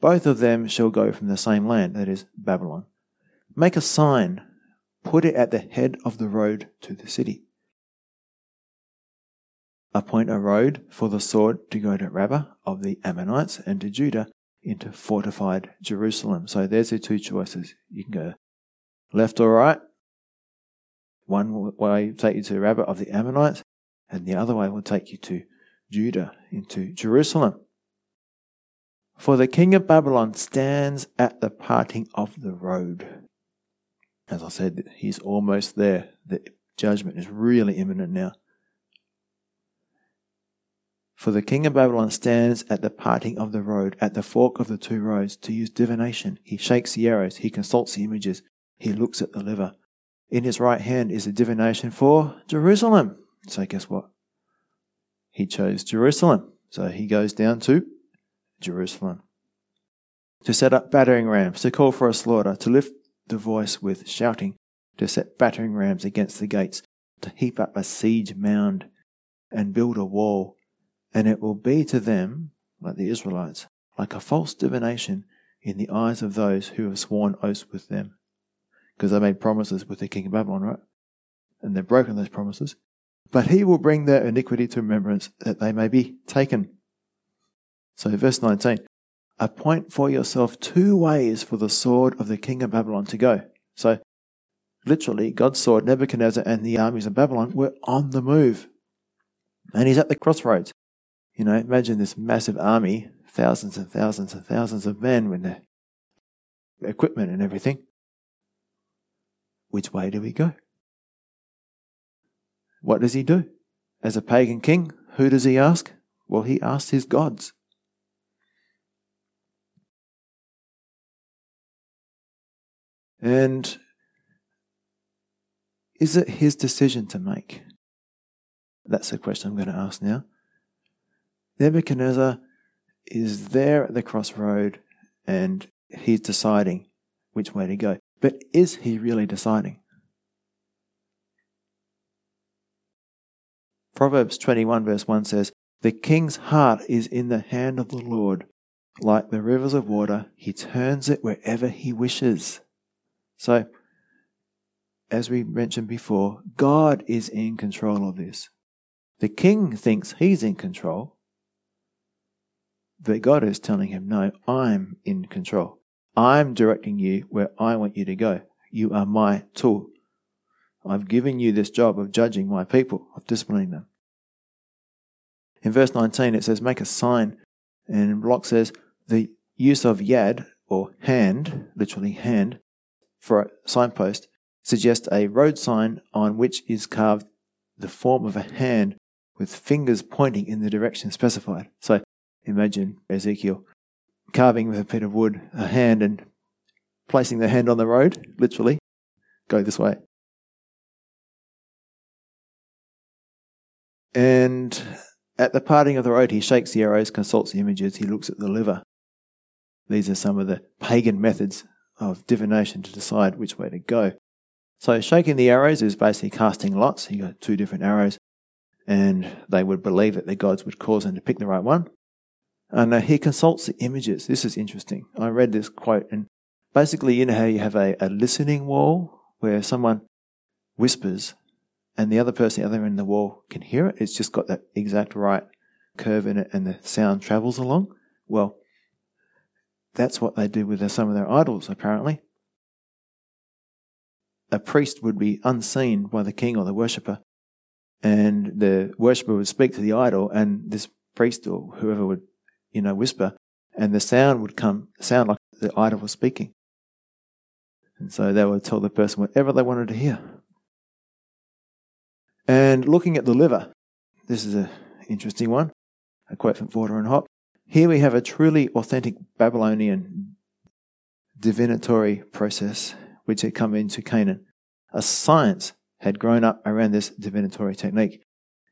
Both of them shall go from the same land, that is, Babylon. Make a sign, put it at the head of the road to the city. Appoint a road for the sword to go to Rabbah of the Ammonites and to Judah into fortified Jerusalem. So there's the two choices. You can go left or right. One way will take you to Rabbah of the Ammonites, and the other way will take you to Judah into Jerusalem. For the king of Babylon stands at the parting of the road. As I said, he's almost there. The judgment is really imminent now. For the king of Babylon stands at the parting of the road, at the fork of the two roads, to use divination. He shakes the arrows, he consults the images, he looks at the liver. In his right hand is a divination for Jerusalem. So guess what? He chose Jerusalem. So he goes down to Jerusalem. To set up battering rams, to call for a slaughter, to lift the voice with shouting, to set battering rams against the gates, to heap up a siege mound and build a wall. And it will be to them, like the Israelites, like a false divination in the eyes of those who have sworn oaths with them. Because they made promises with the king of Babylon, right? And they've broken those promises. But he will bring their iniquity to remembrance that they may be taken. So, verse 19 Appoint for yourself two ways for the sword of the king of Babylon to go. So, literally, God's sword, Nebuchadnezzar, and the armies of Babylon were on the move. And he's at the crossroads. You know, imagine this massive army, thousands and thousands and thousands of men with their equipment and everything. Which way do we go? What does he do? As a pagan king, who does he ask? Well, he asks his gods. And is it his decision to make? That's the question I'm going to ask now. Nebuchadnezzar is there at the crossroad and he's deciding which way to go. But is he really deciding? Proverbs 21, verse 1 says, The king's heart is in the hand of the Lord. Like the rivers of water, he turns it wherever he wishes. So, as we mentioned before, God is in control of this. The king thinks he's in control, but God is telling him, No, I'm in control. I'm directing you where I want you to go. You are my tool. I've given you this job of judging my people, of disciplining them. In verse 19, it says, Make a sign. And Block says, The use of yad, or hand, literally hand, for a signpost suggests a road sign on which is carved the form of a hand with fingers pointing in the direction specified. So imagine Ezekiel carving with a bit of wood a hand and placing the hand on the road, literally, go this way. And at the parting of the road, he shakes the arrows, consults the images, he looks at the liver. These are some of the pagan methods of divination to decide which way to go. So shaking the arrows is basically casting lots. You got two different arrows, and they would believe that the gods would cause them to pick the right one. And uh, he consults the images. This is interesting. I read this quote, and basically, you know how you have a, a listening wall where someone whispers, and the other person the other end of the wall can hear it. It's just got that exact right curve in it, and the sound travels along. Well, that's what they do with some of their idols, apparently. a priest would be unseen by the king or the worshipper, and the worshipper would speak to the idol, and this priest or whoever would, you know, whisper, and the sound would come sound like the idol was speaking. And so they would tell the person whatever they wanted to hear. And looking at the liver, this is an interesting one, a quote from Vawter and Hoppe. Here we have a truly authentic Babylonian divinatory process which had come into Canaan. A science had grown up around this divinatory technique.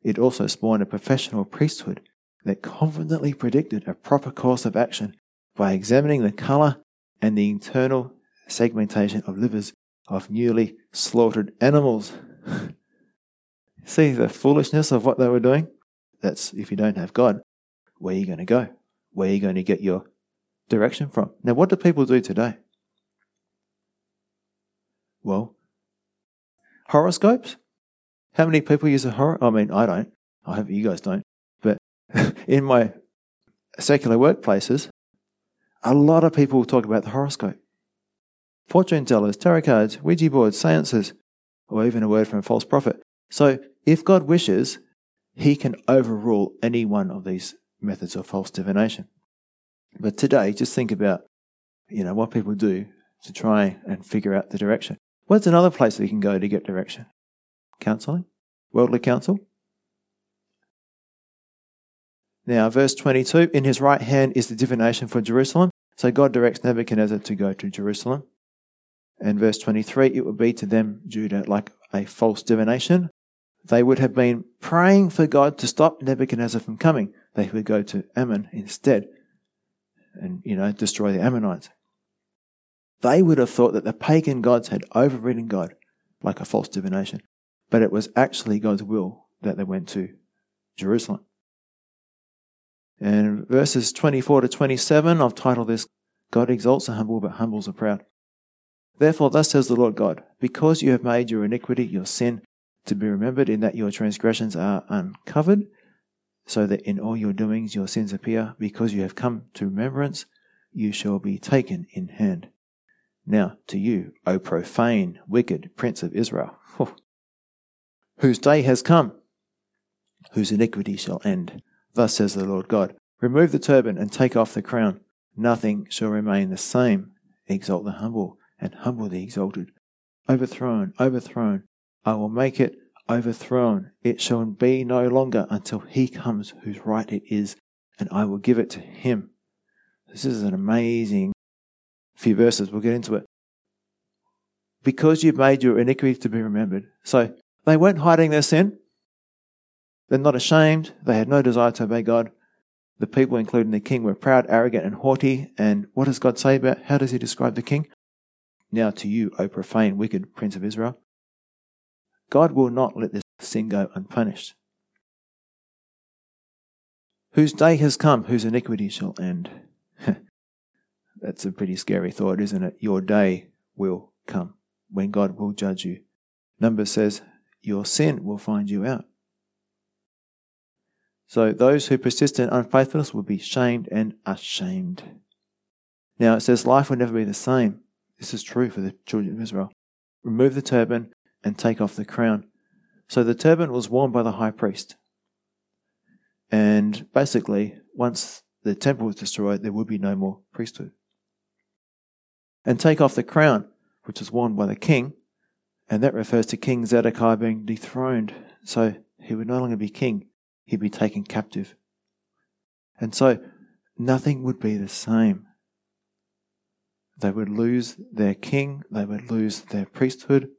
It also spawned a professional priesthood that confidently predicted a proper course of action by examining the color and the internal segmentation of livers of newly slaughtered animals. See the foolishness of what they were doing? That's if you don't have God, where are you going to go? Where are you going to get your direction from? Now, what do people do today? Well, horoscopes? How many people use a horror? I mean, I don't. I hope you guys don't. But in my secular workplaces, a lot of people talk about the horoscope. Fortune tellers, tarot cards, Ouija boards, seances, or even a word from a false prophet. So, if God wishes, He can overrule any one of these methods of false divination. But today, just think about, you know, what people do to try and figure out the direction. What's another place we can go to get direction? Counseling? Worldly counsel? Now, verse 22 In his right hand is the divination for Jerusalem. So God directs Nebuchadnezzar to go to Jerusalem. And verse 23 It would be to them, Judah, like a false divination. They would have been praying for God to stop Nebuchadnezzar from coming. They would go to Ammon instead and, you know, destroy the Ammonites. They would have thought that the pagan gods had overridden God like a false divination. But it was actually God's will that they went to Jerusalem. And verses 24 to 27, I've titled this God exalts the humble, but humbles the proud. Therefore, thus says the Lord God, because you have made your iniquity, your sin, to be remembered, in that your transgressions are uncovered, so that in all your doings your sins appear, because you have come to remembrance, you shall be taken in hand. Now to you, O profane, wicked prince of Israel, whose day has come, whose iniquity shall end. Thus says the Lord God Remove the turban and take off the crown. Nothing shall remain the same. Exalt the humble and humble the exalted. Overthrown, overthrown. I will make it overthrown. It shall be no longer until he comes whose right it is, and I will give it to him. This is an amazing few verses. We'll get into it. Because you've made your iniquity to be remembered. So they weren't hiding their sin. They're not ashamed. They had no desire to obey God. The people, including the king, were proud, arrogant, and haughty. And what does God say about how does he describe the king? Now to you, O profane, wicked prince of Israel. God will not let this sin go unpunished. Whose day has come, whose iniquity shall end. That's a pretty scary thought, isn't it? Your day will come when God will judge you. Number says, Your sin will find you out. So those who persist in unfaithfulness will be shamed and ashamed. Now it says life will never be the same. This is true for the children of Israel. Remove the turban and take off the crown. So the turban was worn by the high priest. And basically, once the temple was destroyed, there would be no more priesthood. And take off the crown, which was worn by the king, and that refers to King Zedekiah being dethroned. So he would no longer be king he'd be taken captive. And so nothing would be the same. They would lose their king, they would lose their priesthood.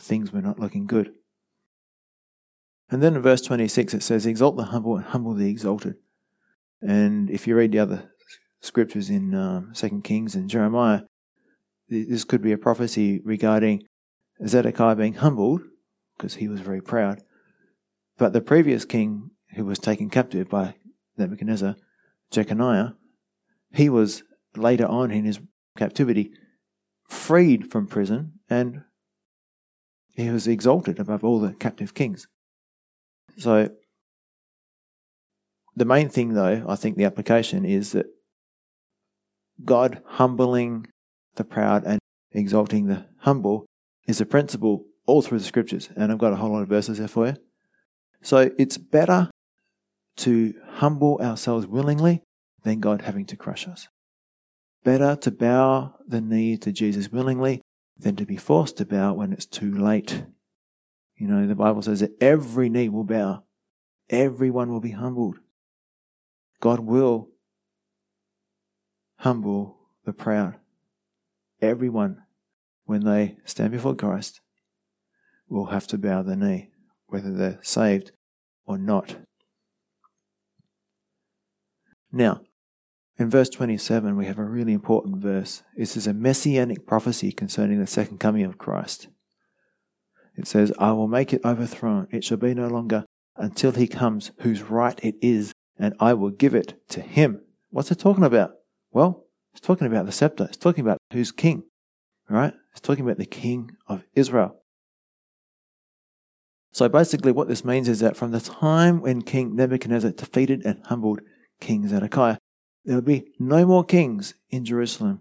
Things were not looking good. And then in verse 26 it says, Exalt the humble and humble the exalted. And if you read the other scriptures in um, 2 Kings and Jeremiah, this could be a prophecy regarding Zedekiah being humbled, because he was very proud, but the previous king who was taken captive by Nebuchadnezzar, Jeconiah, he was later on in his captivity freed from prison and he was exalted above all the captive kings. So, the main thing, though, I think the application is that God humbling the proud and exalting the humble is a principle all through the scriptures, and I've got a whole lot of verses there for you. So it's better to humble ourselves willingly than God having to crush us. Better to bow the knee to Jesus willingly than to be forced to bow when it's too late. You know, the Bible says that every knee will bow, everyone will be humbled. God will humble the proud. Everyone, when they stand before Christ, will have to bow the knee, whether they're saved or not. Now, in verse 27, we have a really important verse. This is a messianic prophecy concerning the second coming of Christ. It says, I will make it overthrown. It shall be no longer until he comes, whose right it is, and I will give it to him. What's it talking about? Well, it's talking about the scepter. It's talking about who's king, right? It's talking about the king of Israel. So basically, what this means is that from the time when King Nebuchadnezzar defeated and humbled King Zedekiah, there will be no more kings in Jerusalem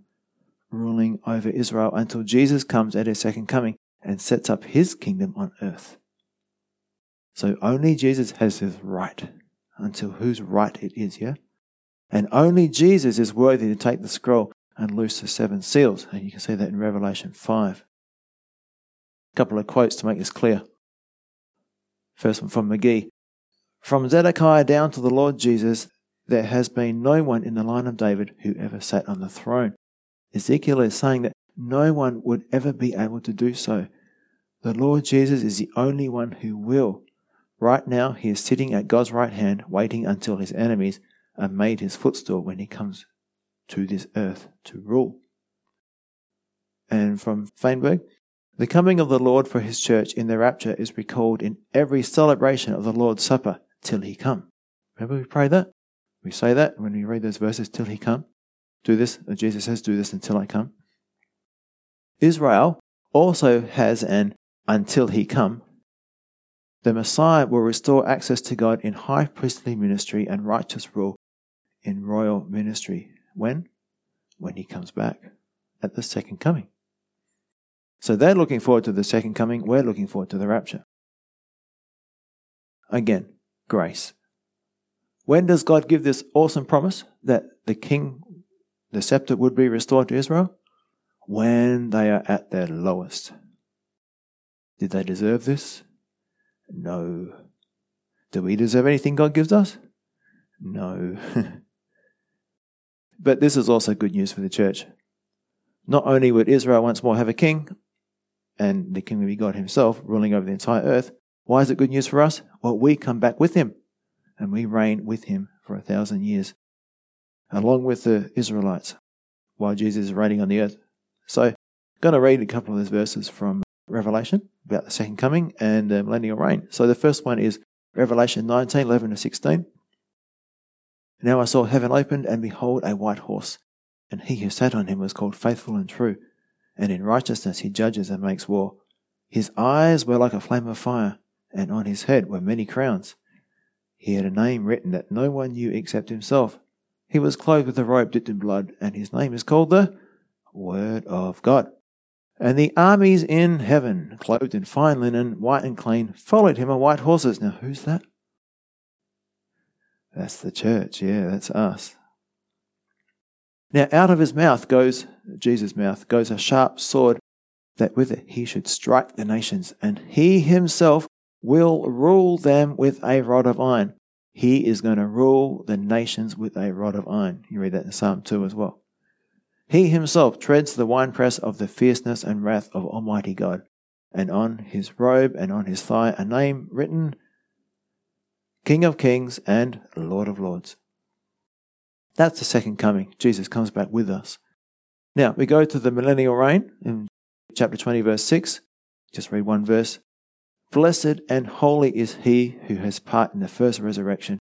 ruling over Israel until Jesus comes at his second coming and sets up his kingdom on earth. So only Jesus has his right until whose right it is, yeah? And only Jesus is worthy to take the scroll and loose the seven seals. And you can see that in Revelation 5. A couple of quotes to make this clear. First one from McGee. From Zedekiah down to the Lord Jesus, there has been no one in the line of David who ever sat on the throne. Ezekiel is saying that no one would ever be able to do so. The Lord Jesus is the only one who will. Right now, he is sitting at God's right hand, waiting until his enemies are made his footstool when he comes to this earth to rule. And from Feinberg, the coming of the Lord for his church in the rapture is recalled in every celebration of the Lord's Supper till he come. Remember we pray that? We say that when we read those verses, till he come. Do this, uh, Jesus says, do this until I come. Israel also has an until he come. The Messiah will restore access to God in high priestly ministry and righteous rule in royal ministry. When? When he comes back at the second coming. So they're looking forward to the second coming. We're looking forward to the rapture. Again, grace. When does God give this awesome promise that the king, the scepter would be restored to Israel? When they are at their lowest. Did they deserve this? No. Do we deserve anything God gives us? No. but this is also good news for the church. Not only would Israel once more have a king, and the king will be God himself, ruling over the entire earth. Why is it good news for us? Well, we come back with him, and we reign with him for a thousand years, along with the Israelites, while Jesus is reigning on the earth. So, I'm going to read a couple of those verses from Revelation about the second coming and the millennial reign. So, the first one is Revelation 19 11 to 16. Now I saw heaven opened, and behold, a white horse, and he who sat on him was called Faithful and True and in righteousness he judges and makes war. His eyes were like a flame of fire, and on his head were many crowns. He had a name written that no one knew except himself. He was clothed with a robe dipped in blood, and his name is called the Word of God. And the armies in heaven, clothed in fine linen, white and clean, followed him on white horses. Now, who's that? That's the church. Yeah, that's us. Now, out of his mouth goes, Jesus' mouth, goes a sharp sword, that with it he should strike the nations, and he himself will rule them with a rod of iron. He is going to rule the nations with a rod of iron. You read that in Psalm 2 as well. He himself treads the winepress of the fierceness and wrath of Almighty God, and on his robe and on his thigh a name written King of Kings and Lord of Lords. That's the second coming. Jesus comes back with us. Now, we go to the millennial reign in chapter 20, verse 6. Just read one verse. Blessed and holy is he who has part in the first resurrection.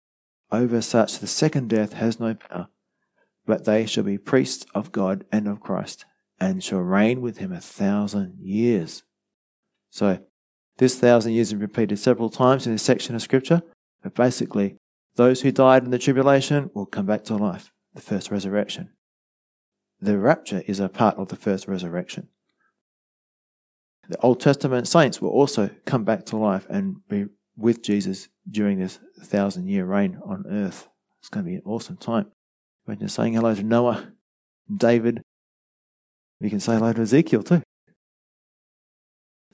Over such the second death has no power, but they shall be priests of God and of Christ, and shall reign with him a thousand years. So, this thousand years is repeated several times in this section of Scripture, but basically, those who died in the tribulation will come back to life, the first resurrection. The rapture is a part of the first resurrection. The Old Testament saints will also come back to life and be with Jesus during this thousand year reign on earth. It's going to be an awesome time. When you're saying hello to Noah, David, you can say hello to Ezekiel too.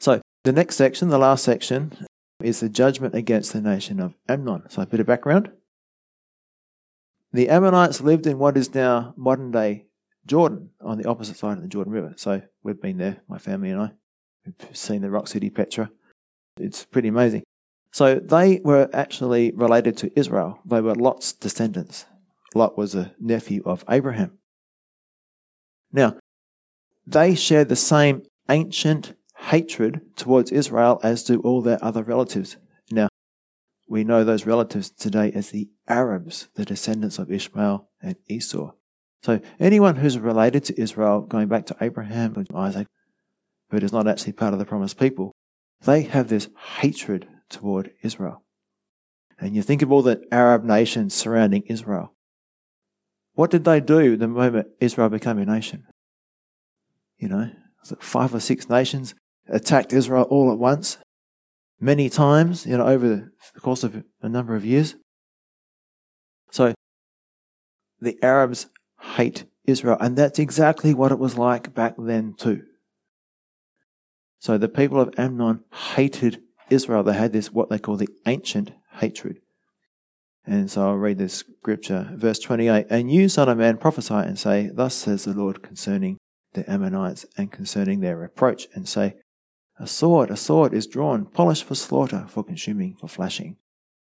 So, the next section, the last section, is the judgment against the nation of Ammon. So, a bit of background. The Ammonites lived in what is now modern day Jordan, on the opposite side of the Jordan River. So, we've been there, my family and I. Seen the rock city Petra. It's pretty amazing. So, they were actually related to Israel. They were Lot's descendants. Lot was a nephew of Abraham. Now, they share the same ancient hatred towards Israel as do all their other relatives. Now, we know those relatives today as the Arabs, the descendants of Ishmael and Esau. So anyone who's related to Israel, going back to Abraham and Isaac, but is not actually part of the promised people, they have this hatred toward Israel. And you think of all the Arab nations surrounding Israel. What did they do the moment Israel became a nation? You know, five or six nations attacked Israel all at once, many times, you know, over the course of a number of years. So the Arabs hate Israel, and that's exactly what it was like back then too. So the people of Ammon hated Israel. They had this, what they call the ancient hatred. And so I'll read this scripture, verse 28. And you, son of man, prophesy and say, Thus says the Lord concerning the Ammonites and concerning their reproach, and say, A sword, a sword is drawn, polished for slaughter, for consuming, for flashing,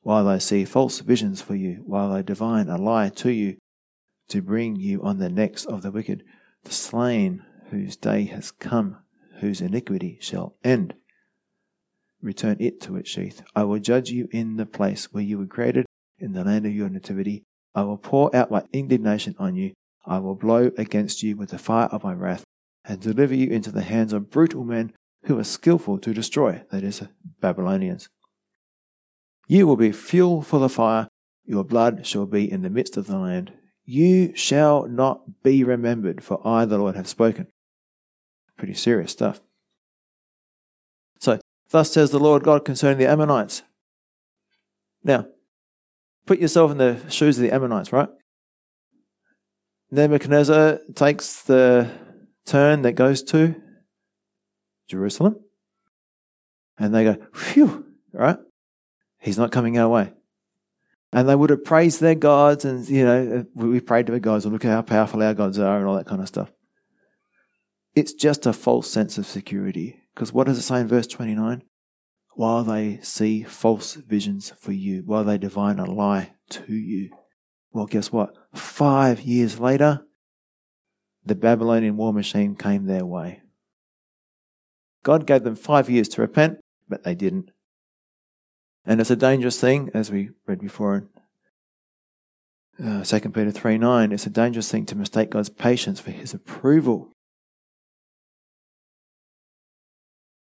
while they see false visions for you, while they divine a lie to you, to bring you on the necks of the wicked, the slain whose day has come, whose iniquity shall end. Return it to its sheath. I will judge you in the place where you were created, in the land of your nativity. I will pour out my indignation on you I will blow against you with the fire of my wrath, and deliver you into the hands of brutal men who are skilful to destroy, that is, Babylonians. You will be fuel for the fire, your blood shall be in the midst of the land. You shall not be remembered, for I, the Lord, have spoken. Pretty serious stuff. So, thus says the Lord God concerning the Ammonites. Now, put yourself in the shoes of the Ammonites, right? Nebuchadnezzar takes the turn that goes to Jerusalem. And they go, phew, right? He's not coming our way. And they would have praised their gods and, you know, we prayed to our gods and look at how powerful our gods are and all that kind of stuff. It's just a false sense of security. Because what does it say in verse 29? While they see false visions for you, while they divine a lie to you. Well, guess what? Five years later, the Babylonian war machine came their way. God gave them five years to repent, but they didn't. And it's a dangerous thing, as we read before in uh, 2 Peter 3 9. It's a dangerous thing to mistake God's patience for his approval.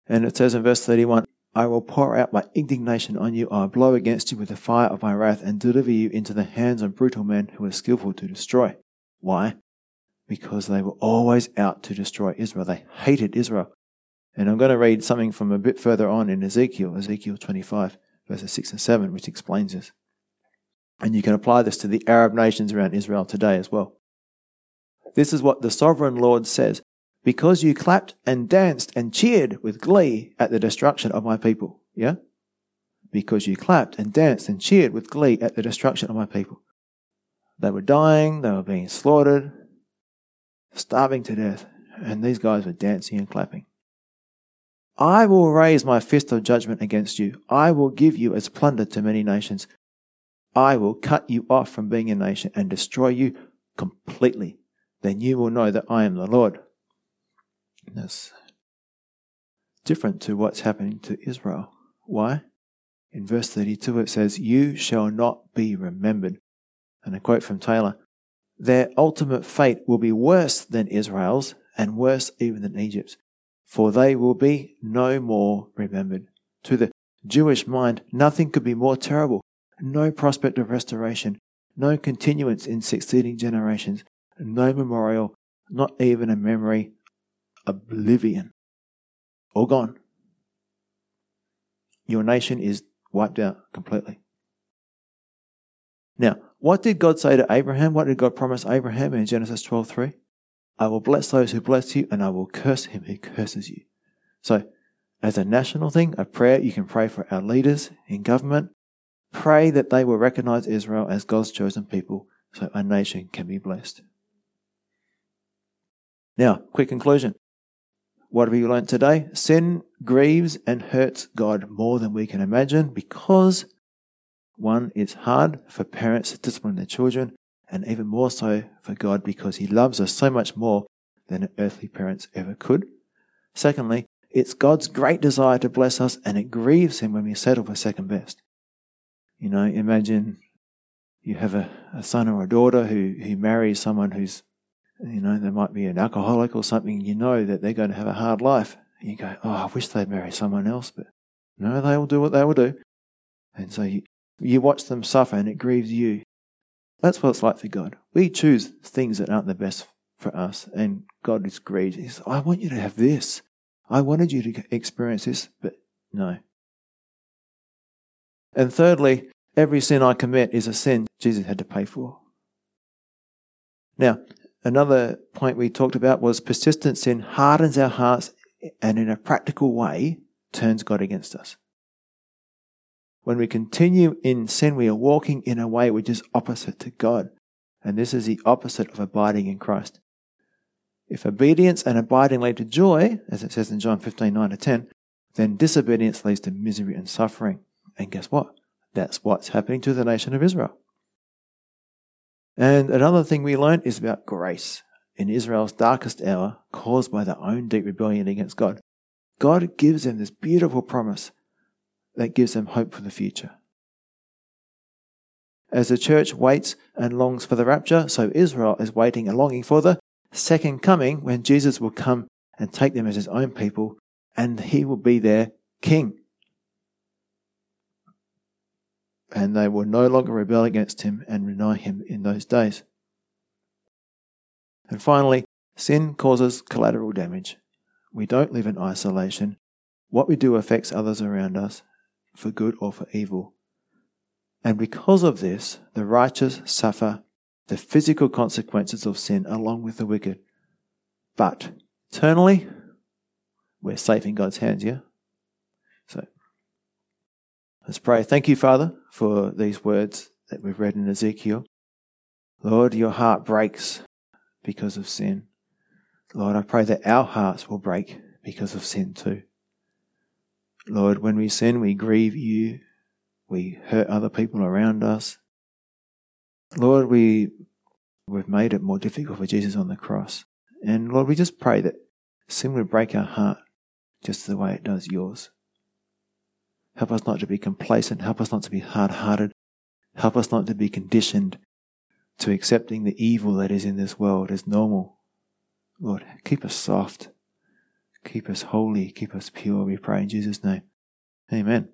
And it says in verse 31 I will pour out my indignation on you. I will blow against you with the fire of my wrath and deliver you into the hands of brutal men who are skillful to destroy. Why? Because they were always out to destroy Israel. They hated Israel. And I'm going to read something from a bit further on in Ezekiel, Ezekiel 25, verses 6 and 7, which explains this. And you can apply this to the Arab nations around Israel today as well. This is what the sovereign Lord says because you clapped and danced and cheered with glee at the destruction of my people. Yeah? Because you clapped and danced and cheered with glee at the destruction of my people. They were dying, they were being slaughtered, starving to death, and these guys were dancing and clapping. I will raise my fist of judgment against you. I will give you as plunder to many nations. I will cut you off from being a nation and destroy you completely. Then you will know that I am the Lord. Different to what's happening to Israel. Why? In verse 32 it says, You shall not be remembered. And a quote from Taylor Their ultimate fate will be worse than Israel's and worse even than Egypt's, for they will be no more remembered. To the Jewish mind, nothing could be more terrible. No prospect of restoration, no continuance in succeeding generations, no memorial, not even a memory oblivion. all gone. Your nation is wiped out completely. Now, what did God say to Abraham? What did God promise Abraham in Genesis 12:3? I will bless those who bless you, and I will curse him who curses you. So, as a national thing, a prayer you can pray for our leaders in government. Pray that they will recognize Israel as God's chosen people so a nation can be blessed. Now, quick conclusion. What have we learned today? Sin grieves and hurts God more than we can imagine because, one, it's hard for parents to discipline their children, and even more so for God because He loves us so much more than earthly parents ever could. Secondly, it's God's great desire to bless us, and it grieves Him when we settle for second best. You know, imagine you have a, a son or a daughter who, who marries someone who's, you know, they might be an alcoholic or something, you know that they're going to have a hard life. You go, oh, I wish they'd marry someone else, but no, they will do what they will do. And so you, you watch them suffer and it grieves you. That's what it's like for God. We choose things that aren't the best for us, and God is grieved. He says, I want you to have this. I wanted you to experience this, but no. And thirdly, every sin I commit is a sin Jesus had to pay for. Now, another point we talked about was persistent sin hardens our hearts and in a practical way turns God against us. When we continue in sin, we are walking in a way which is opposite to God. And this is the opposite of abiding in Christ. If obedience and abiding lead to joy, as it says in John 15, 9 to 10, then disobedience leads to misery and suffering. And guess what? That's what's happening to the nation of Israel. And another thing we learned is about grace. In Israel's darkest hour, caused by their own deep rebellion against God, God gives them this beautiful promise that gives them hope for the future. As the church waits and longs for the rapture, so Israel is waiting and longing for the second coming when Jesus will come and take them as his own people and he will be their king. And they will no longer rebel against him and deny him in those days. And finally, sin causes collateral damage. We don't live in isolation. What we do affects others around us, for good or for evil. And because of this, the righteous suffer the physical consequences of sin along with the wicked. But eternally, we're safe in God's hands, yeah? So let's pray. Thank you, Father, for these words that we've read in Ezekiel. Lord, your heart breaks because of sin. Lord, I pray that our hearts will break because of sin too. Lord, when we sin, we grieve you, we hurt other people around us. Lord, we, we've made it more difficult for Jesus on the cross. And Lord, we just pray that sin would break our heart just the way it does yours. Help us not to be complacent. Help us not to be hard hearted. Help us not to be conditioned to accepting the evil that is in this world as normal. Lord, keep us soft. Keep us holy. Keep us pure. We pray in Jesus' name. Amen.